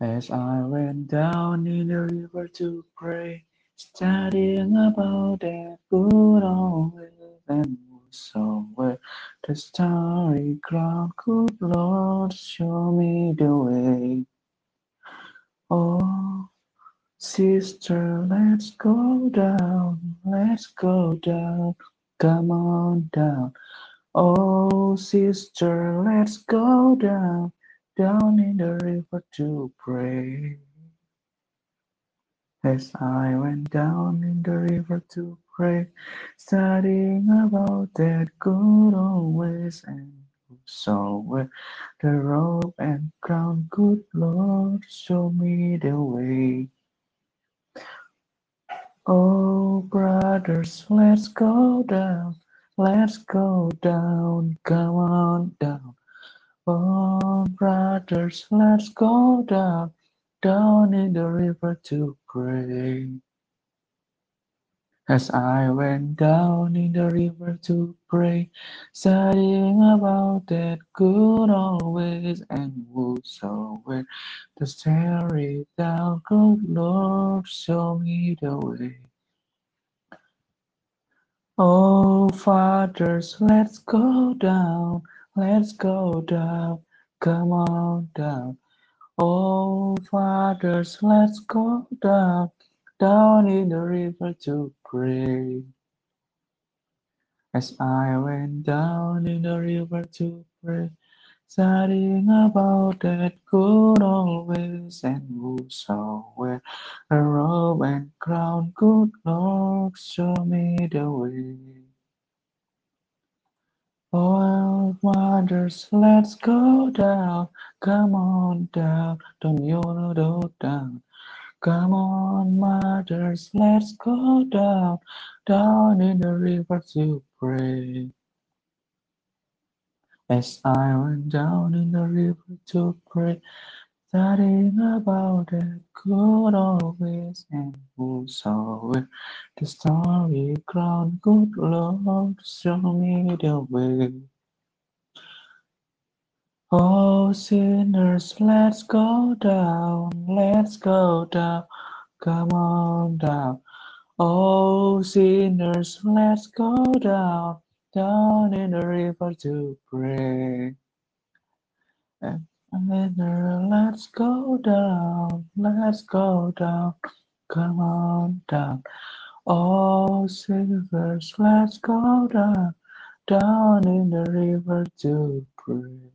As I went down in the river to pray, studying about that good old ways and somewhere the starry ground, good Lord, show me the way. Oh, sister, let's go down, let's go down, come on down. Oh, sister, let's go down, down in the river to pray. As I went down in the river to pray, studying about that good old ways and so where the robe and crown, good Lord, show me the way. Oh, brothers, let's go down, let's go down, come on down. Oh, brothers, let's go down, down in the river to pray. As I went down in the river to pray, studying about that good old ways and whosoever the starry down, good Lord, show me the way. Oh, fathers, let's go down, let's go down, come on down. Oh, fathers, let's go down, down in the river to pray. As I went down in the river to pray, studying about that good old ways and whosoever a robe and crown, good Lord, show me the way. Mothers, let's go down, come on down, don't you know go down. Come on, mothers, let's go down, down in the river to pray. As I went down in the river to pray, studying about the good old ways and whosoever the starry crown, good Lord, show me the way. Oh, sinners, let's go down, let's go down, come on down. Oh, sinners, let's go down, down in the river to pray. And sinner, uh, let's go down, let's go down, come on down. Oh, sinners, let's go down, down in the river to pray.